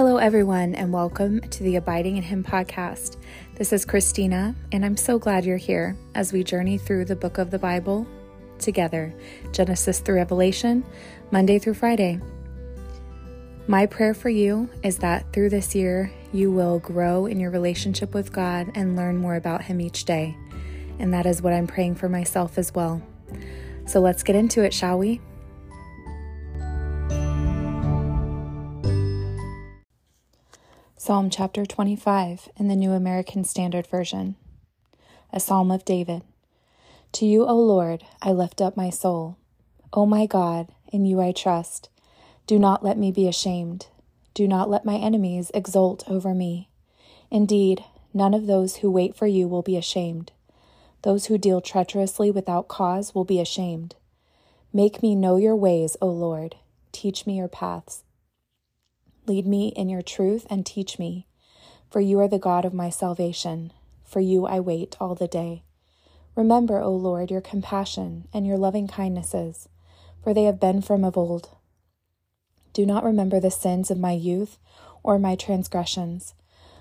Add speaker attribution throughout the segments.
Speaker 1: Hello, everyone, and welcome to the Abiding in Him podcast. This is Christina, and I'm so glad you're here as we journey through the book of the Bible together Genesis through Revelation, Monday through Friday. My prayer for you is that through this year, you will grow in your relationship with God and learn more about Him each day. And that is what I'm praying for myself as well. So let's get into it, shall we? Psalm chapter 25 in the New American Standard Version. A Psalm of David. To you, O Lord, I lift up my soul. O my God, in you I trust. Do not let me be ashamed. Do not let my enemies exult over me. Indeed, none of those who wait for you will be ashamed. Those who deal treacherously without cause will be ashamed. Make me know your ways, O Lord. Teach me your paths. Lead me in your truth and teach me, for you are the God of my salvation. For you I wait all the day. Remember, O Lord, your compassion and your loving kindnesses, for they have been from of old. Do not remember the sins of my youth or my transgressions.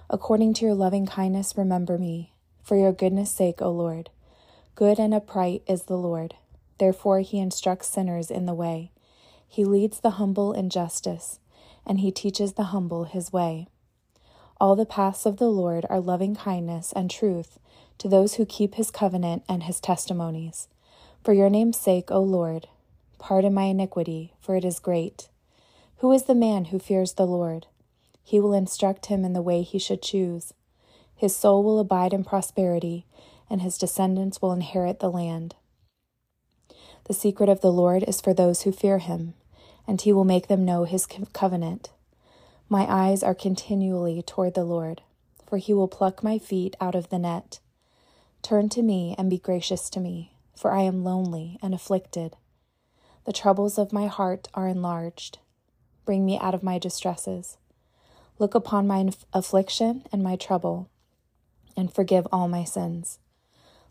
Speaker 1: According to your loving kindness, remember me, for your goodness' sake, O Lord. Good and upright is the Lord. Therefore, he instructs sinners in the way. He leads the humble in justice and he teaches the humble his way. All the paths of the Lord are loving kindness and truth to those who keep his covenant and his testimonies. For your name's sake, O Lord, pardon my iniquity, for it is great. Who is the man who fears the Lord? He will instruct him in the way he should choose. His soul will abide in prosperity, and his descendants will inherit the land. The secret of the Lord is for those who fear him and he will make them know his covenant. My eyes are continually toward the Lord, for he will pluck my feet out of the net. Turn to me and be gracious to me, for I am lonely and afflicted. The troubles of my heart are enlarged. Bring me out of my distresses. Look upon my affliction and my trouble, and forgive all my sins.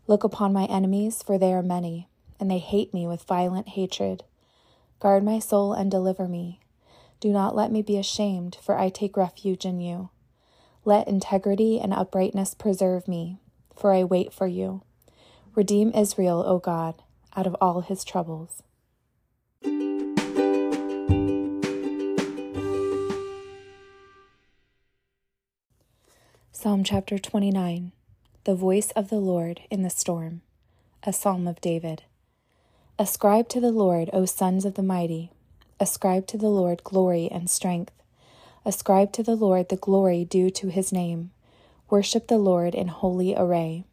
Speaker 1: Look upon my enemies, for they are many, and they hate me with violent hatred. Guard my soul and deliver me. Do not let me be ashamed, for I take refuge in you. Let integrity and uprightness preserve me, for I wait for you. Redeem Israel, O God, out of all his troubles. Psalm chapter 29 The voice of the Lord in the storm, a psalm of David. Ascribe to the Lord, O sons of the mighty. Ascribe to the Lord glory and strength. Ascribe to the Lord the glory due to his name. Worship the Lord in holy array.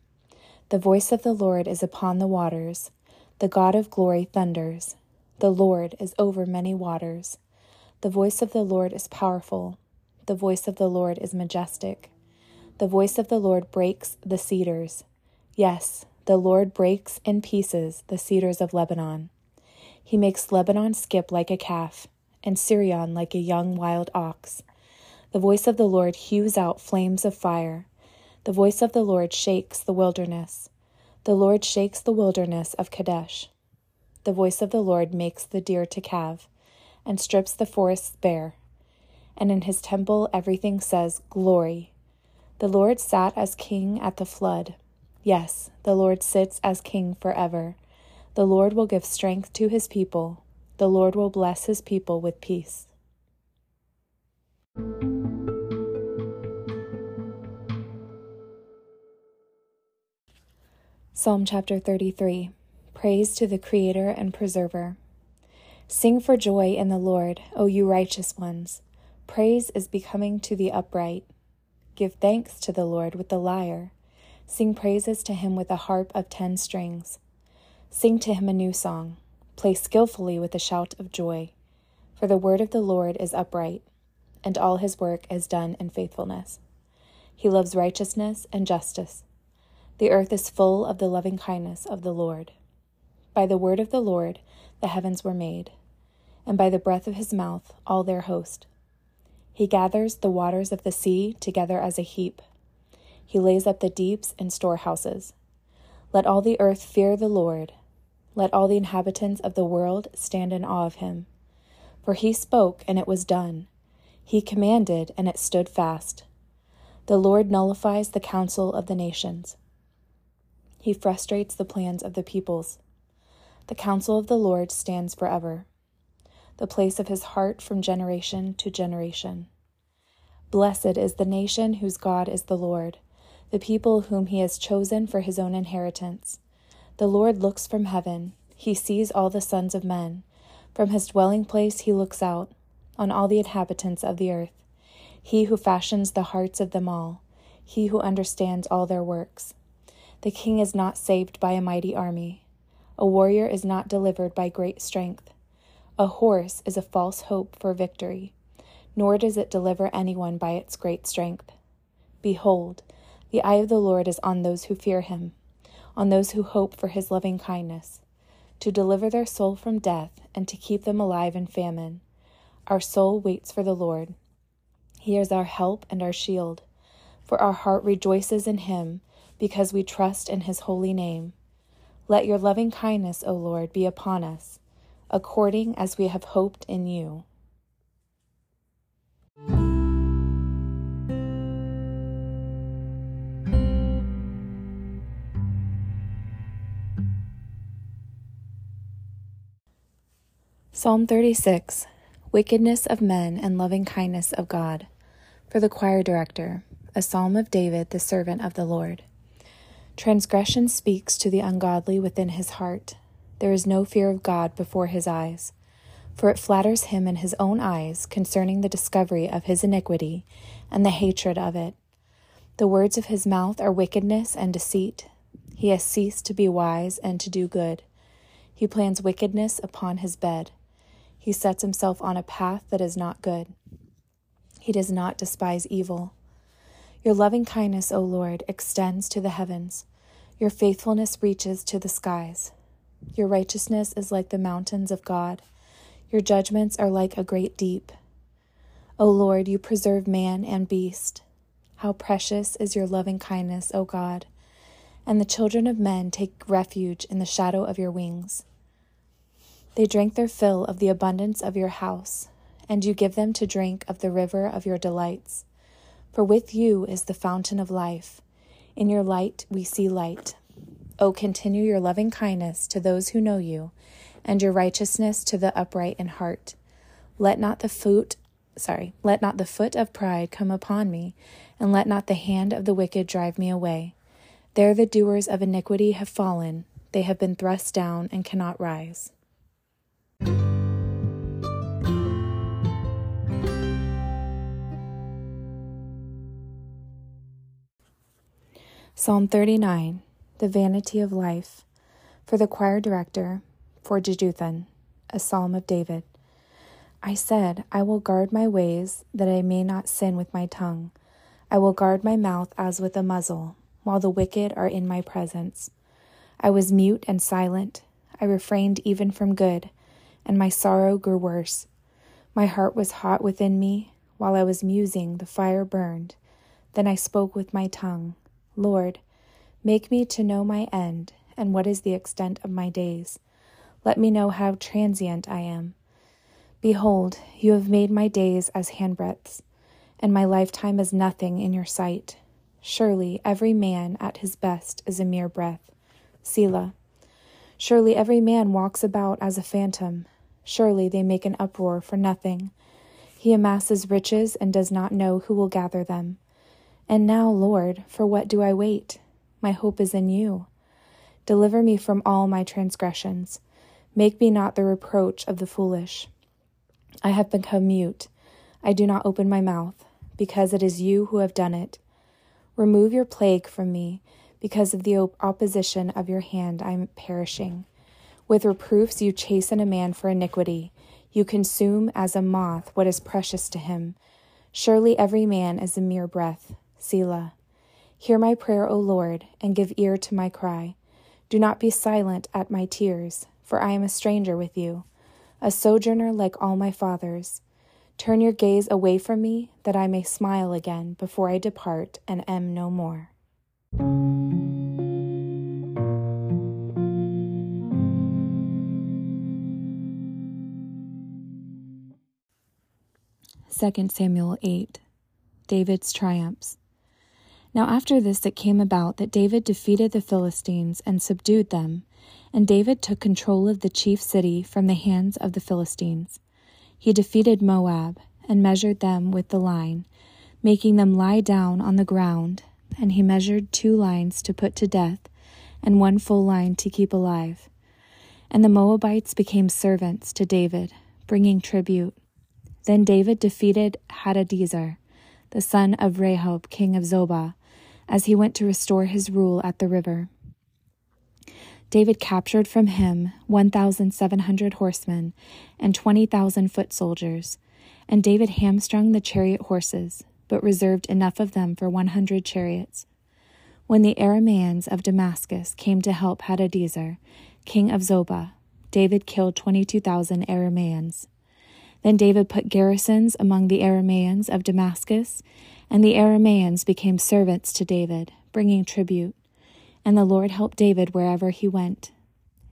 Speaker 1: The voice of the Lord is upon the waters. The God of glory thunders. The Lord is over many waters. The voice of the Lord is powerful. The voice of the Lord is majestic. The voice of the Lord breaks the cedars. Yes, the Lord breaks in pieces the cedars of Lebanon. He makes Lebanon skip like a calf, and Sirion like a young wild ox. The voice of the Lord hews out flames of fire. The voice of the Lord shakes the wilderness. The Lord shakes the wilderness of Kadesh. The voice of the Lord makes the deer to calve, and strips the forests bare. And in his temple everything says, Glory. The Lord sat as king at the flood. Yes, the Lord sits as king forever. The Lord will give strength to his people. The Lord will bless his people with peace. Psalm chapter 33 Praise to the Creator and Preserver. Sing for joy in the Lord, O you righteous ones. Praise is becoming to the upright. Give thanks to the Lord with the lyre. Sing praises to him with a harp of ten strings. Sing to him a new song. Play skillfully with a shout of joy. For the word of the Lord is upright, and all his work is done in faithfulness. He loves righteousness and justice. The earth is full of the loving kindness of the Lord. By the word of the Lord the heavens were made, and by the breath of his mouth all their host. He gathers the waters of the sea together as a heap. He lays up the deeps in storehouses. Let all the earth fear the Lord. Let all the inhabitants of the world stand in awe of him. For he spoke, and it was done. He commanded, and it stood fast. The Lord nullifies the counsel of the nations. He frustrates the plans of the peoples. The counsel of the Lord stands forever, the place of his heart from generation to generation. Blessed is the nation whose God is the Lord, the people whom he has chosen for his own inheritance. The Lord looks from heaven, he sees all the sons of men. From his dwelling place he looks out on all the inhabitants of the earth. He who fashions the hearts of them all, he who understands all their works. The king is not saved by a mighty army. A warrior is not delivered by great strength. A horse is a false hope for victory, nor does it deliver anyone by its great strength. Behold, the eye of the Lord is on those who fear him, on those who hope for his loving kindness, to deliver their soul from death and to keep them alive in famine. Our soul waits for the Lord. He is our help and our shield. For our heart rejoices in him, because we trust in his holy name. Let your loving kindness, O Lord, be upon us, according as we have hoped in you. Psalm 36 Wickedness of men and loving kindness of God. For the choir director, a psalm of David, the servant of the Lord. Transgression speaks to the ungodly within his heart. There is no fear of God before his eyes. For it flatters him in his own eyes concerning the discovery of his iniquity and the hatred of it. The words of his mouth are wickedness and deceit. He has ceased to be wise and to do good. He plans wickedness upon his bed. He sets himself on a path that is not good. He does not despise evil. Your loving kindness, O Lord, extends to the heavens. Your faithfulness reaches to the skies. Your righteousness is like the mountains of God. Your judgments are like a great deep. O Lord, you preserve man and beast. How precious is your loving kindness, O God! And the children of men take refuge in the shadow of your wings. They drink their fill of the abundance of your house, and you give them to drink of the river of your delights. For with you is the fountain of life. In your light we see light. O continue your loving kindness to those who know you, and your righteousness to the upright in heart. Let not the foot sorry, let not the foot of pride come upon me, and let not the hand of the wicked drive me away. There the doers of iniquity have fallen, they have been thrust down and cannot rise. Psalm 39 The Vanity of Life. For the choir director, for Jeduthun, a psalm of David. I said, I will guard my ways, that I may not sin with my tongue. I will guard my mouth as with a muzzle, while the wicked are in my presence. I was mute and silent. I refrained even from good, and my sorrow grew worse. My heart was hot within me. While I was musing, the fire burned. Then I spoke with my tongue. Lord, make me to know my end and what is the extent of my days. Let me know how transient I am. Behold, you have made my days as handbreadths, and my lifetime as nothing in your sight. Surely every man at his best is a mere breath. Selah. Surely every man walks about as a phantom. Surely they make an uproar for nothing. He amasses riches and does not know who will gather them. And now, Lord, for what do I wait? My hope is in you. Deliver me from all my transgressions. Make me not the reproach of the foolish. I have become mute. I do not open my mouth, because it is you who have done it. Remove your plague from me. Because of the opposition of your hand, I am perishing. With reproofs, you chasten a man for iniquity. You consume as a moth what is precious to him. Surely every man is a mere breath. Selah. Hear my prayer, O Lord, and give ear to my cry. Do not be silent at my tears, for I am a stranger with you, a sojourner like all my fathers. Turn your gaze away from me, that I may smile again before I depart and am no more. 2 Samuel 8 David's triumphs. Now after this it came about that David defeated the Philistines and subdued them, and David took control of the chief city from the hands of the Philistines. He defeated Moab and measured them with the line, making them lie down on the ground, and he measured two lines to put to death, and one full line to keep alive. And the Moabites became servants to David, bringing tribute. Then David defeated Hadadezer, the son of Rehob, king of Zobah, as he went to restore his rule at the river. David captured from him 1,700 horsemen and 20,000 foot soldiers, and David hamstrung the chariot horses, but reserved enough of them for 100 chariots. When the Arameans of Damascus came to help Hadadezer, king of Zobah, David killed 22,000 Arameans. Then David put garrisons among the Arameans of Damascus, and the Arameans became servants to David, bringing tribute. And the Lord helped David wherever he went.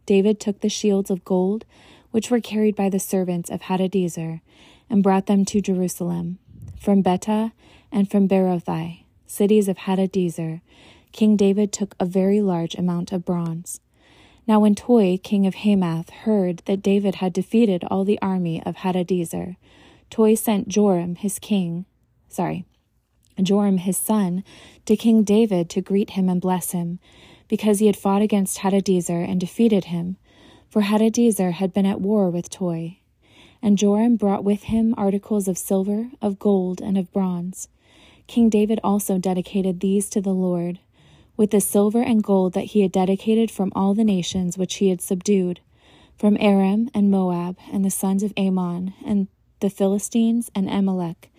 Speaker 1: David took the shields of gold, which were carried by the servants of Hadadezer, and brought them to Jerusalem. From Betah and from Berothai, cities of Hadadezer, King David took a very large amount of bronze. Now, when Toi, king of Hamath, heard that David had defeated all the army of Hadadezer, Toi sent Joram, his king, sorry, Joram, his son, to King David to greet him and bless him, because he had fought against Hadadezer and defeated him, for Hadadezer had been at war with Toi. And Joram brought with him articles of silver, of gold, and of bronze. King David also dedicated these to the Lord with the silver and gold that he had dedicated from all the nations which he had subdued, from Aram and Moab and the sons of Ammon and the Philistines and Amalek,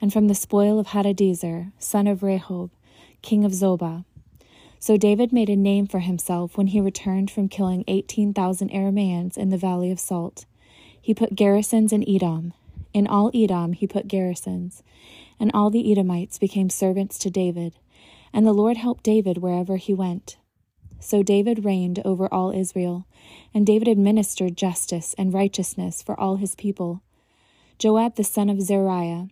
Speaker 1: and from the spoil of Hadadezer, son of Rehob, king of Zobah. So David made a name for himself when he returned from killing eighteen thousand Arameans in the valley of Salt. He put garrisons in Edom. In all Edom he put garrisons, and all the Edomites became servants to David and the Lord helped David wherever he went. So David reigned over all Israel, and David administered justice and righteousness for all his people. Joab the son of Zeruiah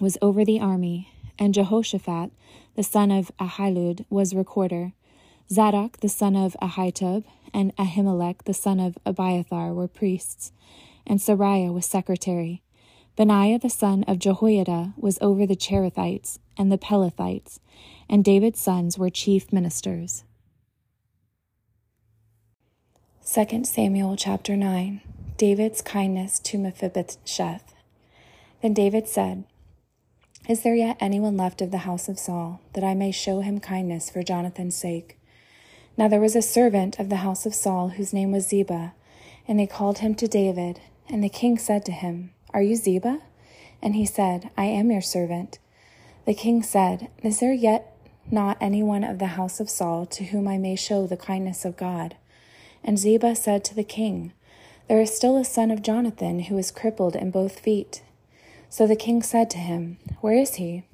Speaker 1: was over the army, and Jehoshaphat the son of Ahilud was recorder. Zadok the son of Ahitub and Ahimelech the son of Abiathar were priests, and Seraiah was secretary. Benaiah the son of Jehoiada was over the Cherethites and the Pelethites, and David's sons were chief ministers. 2 Samuel chapter 9 David's kindness to Mephibosheth. Then David said, Is there yet anyone left of the house of Saul, that I may show him kindness for Jonathan's sake? Now there was a servant of the house of Saul whose name was Ziba, and they called him to David. And the king said to him, are you Ziba? And he said, I am your servant. The king said, Is there yet not any one of the house of Saul to whom I may show the kindness of God? And Ziba said to the king, There is still a son of Jonathan who is crippled in both feet. So the king said to him, Where is he?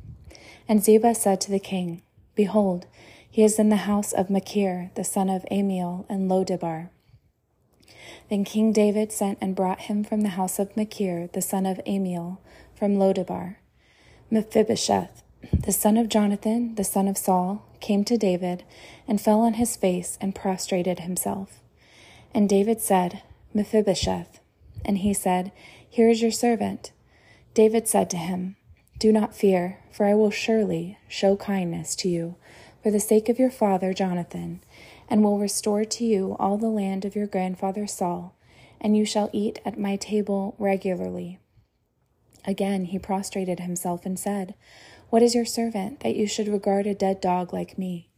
Speaker 1: And Ziba said to the king, Behold, he is in the house of Machir, the son of Ammiel, and Lodebar. Then King David sent and brought him from the house of Machir, the son of Ammiel, from Lodebar. Mephibosheth, the son of Jonathan, the son of Saul, came to David and fell on his face and prostrated himself. And David said, Mephibosheth. And he said, Here is your servant. David said to him, Do not fear, for I will surely show kindness to you for the sake of your father Jonathan and will restore to you all the land of your grandfather Saul, and you shall eat at my table regularly. Again he prostrated himself and said, What is your servant, that you should regard a dead dog like me?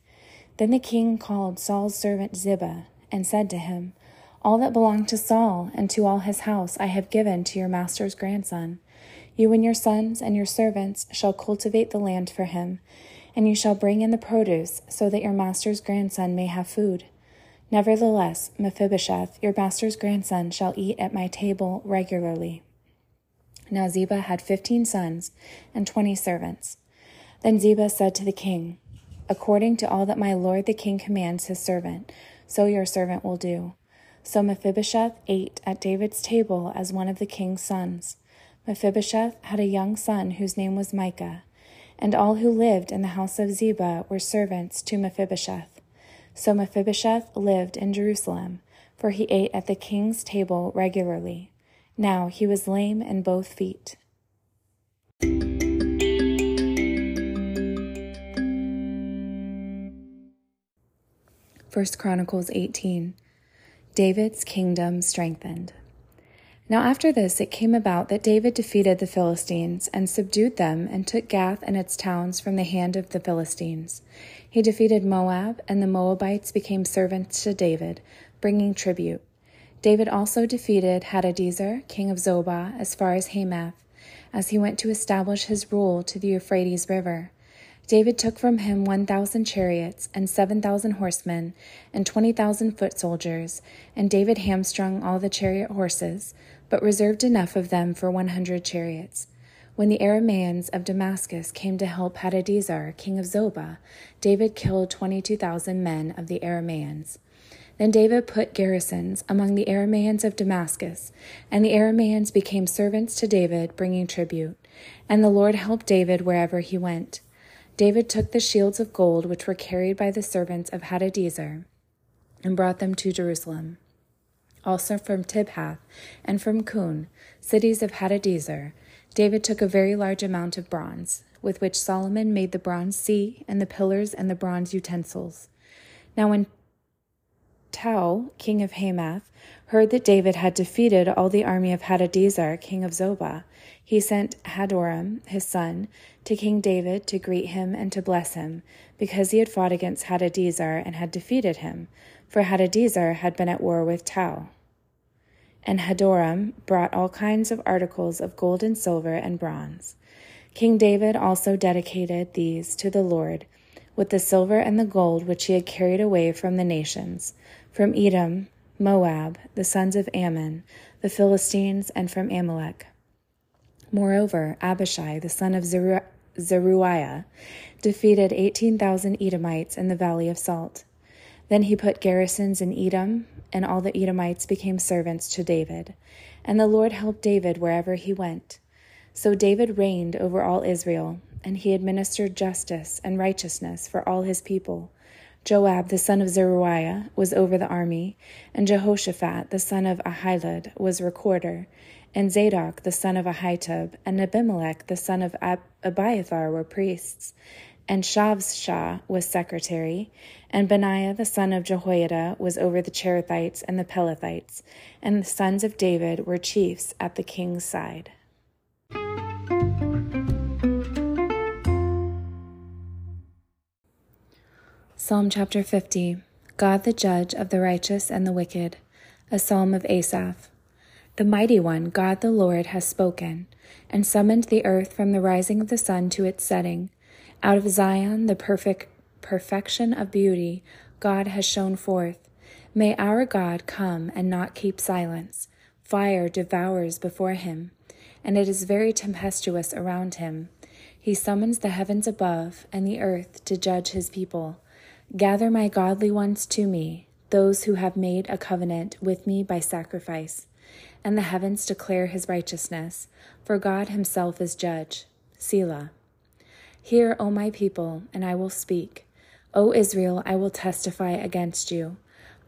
Speaker 1: Then the king called Saul's servant Ziba, and said to him, All that belonged to Saul and to all his house I have given to your master's grandson. You and your sons and your servants shall cultivate the land for him, and you shall bring in the produce, so that your master's grandson may have food. Nevertheless, Mephibosheth, your master's grandson, shall eat at my table regularly. Now Ziba had fifteen sons and twenty servants. Then Ziba said to the king, According to all that my lord the king commands his servant, so your servant will do. So Mephibosheth ate at David's table as one of the king's sons. Mephibosheth had a young son whose name was Mica, and all who lived in the house of Ziba were servants to Mephibosheth. So Mephibosheth lived in Jerusalem, for he ate at the king's table regularly. Now he was lame in both feet. First Chronicles 18 David's kingdom strengthened. Now, after this, it came about that David defeated the Philistines and subdued them and took Gath and its towns from the hand of the Philistines. He defeated Moab, and the Moabites became servants to David, bringing tribute. David also defeated Hadadezer, king of Zobah, as far as Hamath, as he went to establish his rule to the Euphrates River. David took from him 1,000 chariots and 7,000 horsemen and 20,000 foot soldiers, and David hamstrung all the chariot horses but reserved enough of them for 100 chariots. When the Arameans of Damascus came to help Hadadezer, king of Zobah, David killed 22,000 men of the Arameans. Then David put garrisons among the Arameans of Damascus, and the Arameans became servants to David, bringing tribute. And the Lord helped David wherever he went. David took the shields of gold which were carried by the servants of Hadadezer and brought them to Jerusalem also from Tibhath and from Cun, cities of Hadadezer, David took a very large amount of bronze, with which Solomon made the bronze sea and the pillars and the bronze utensils. Now, when Tou, king of Hamath, heard that David had defeated all the army of Hadadezer, king of Zobah, he sent Hadoram, his son, to King David to greet him and to bless him, because he had fought against Hadadezer and had defeated him, for Hadadezer had been at war with Tou. And Hadoram brought all kinds of articles of gold and silver and bronze. King David also dedicated these to the Lord with the silver and the gold which he had carried away from the nations, from Edom, Moab, the sons of Ammon, the Philistines, and from Amalek. Moreover, Abishai, the son of Zeruiah, defeated 18,000 Edomites in the valley of Salt. Then he put garrisons in Edom, and all the Edomites became servants to David. And the Lord helped David wherever he went. So David reigned over all Israel, and he administered justice and righteousness for all his people. Joab the son of Zeruiah was over the army, and Jehoshaphat the son of Ahilud was recorder, and Zadok the son of Ahitub, and Abimelech the son of Ab- Abiathar were priests and Shavsha was secretary, and Benaiah the son of Jehoiada was over the Cherethites and the Pelethites, and the sons of David were chiefs at the king's side. Psalm chapter 50 God the judge of the righteous and the wicked, a psalm of Asaph. The mighty one, God the Lord, has spoken, and summoned the earth from the rising of the sun to its setting. Out of Zion, the perfect perfection of beauty, God has shone forth. May our God come and not keep silence. Fire devours before him, and it is very tempestuous around him. He summons the heavens above and the earth to judge his people. Gather my godly ones to me, those who have made a covenant with me by sacrifice. And the heavens declare his righteousness, for God himself is judge. Selah. Hear, O my people, and I will speak. O Israel, I will testify against you.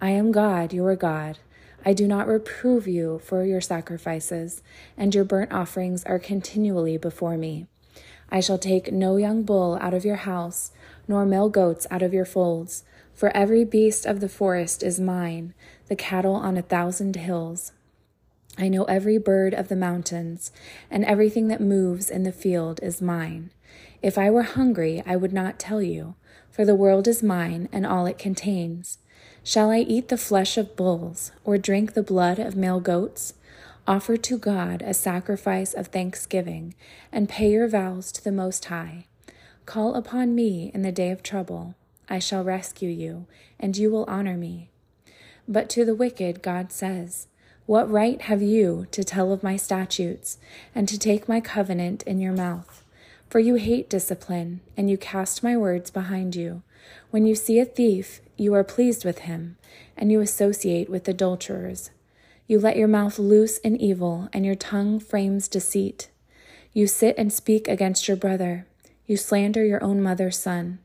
Speaker 1: I am God, your God. I do not reprove you for your sacrifices, and your burnt offerings are continually before me. I shall take no young bull out of your house, nor male goats out of your folds, for every beast of the forest is mine, the cattle on a thousand hills. I know every bird of the mountains, and everything that moves in the field is mine. If I were hungry, I would not tell you, for the world is mine and all it contains. Shall I eat the flesh of bulls, or drink the blood of male goats? Offer to God a sacrifice of thanksgiving, and pay your vows to the Most High. Call upon me in the day of trouble. I shall rescue you, and you will honor me. But to the wicked, God says, What right have you to tell of my statutes, and to take my covenant in your mouth? For you hate discipline, and you cast my words behind you. When you see a thief, you are pleased with him, and you associate with adulterers. You let your mouth loose in evil, and your tongue frames deceit. You sit and speak against your brother. You slander your own mother's son.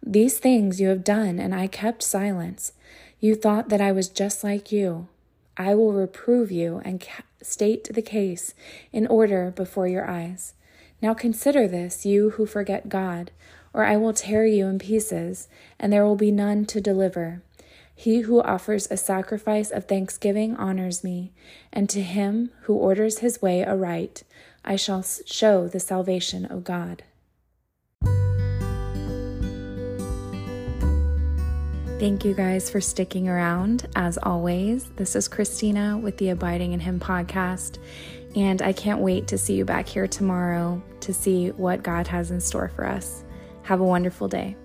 Speaker 1: These things you have done, and I kept silence. You thought that I was just like you. I will reprove you and state the case in order before your eyes. Now consider this, you who forget God, or I will tear you in pieces, and there will be none to deliver. He who offers a sacrifice of thanksgiving honors me, and to him who orders his way aright, I shall show the salvation of God. Thank you guys for sticking around. As always, this is Christina with the Abiding in Him podcast, and I can't wait to see you back here tomorrow to see what God has in store for us. Have a wonderful day.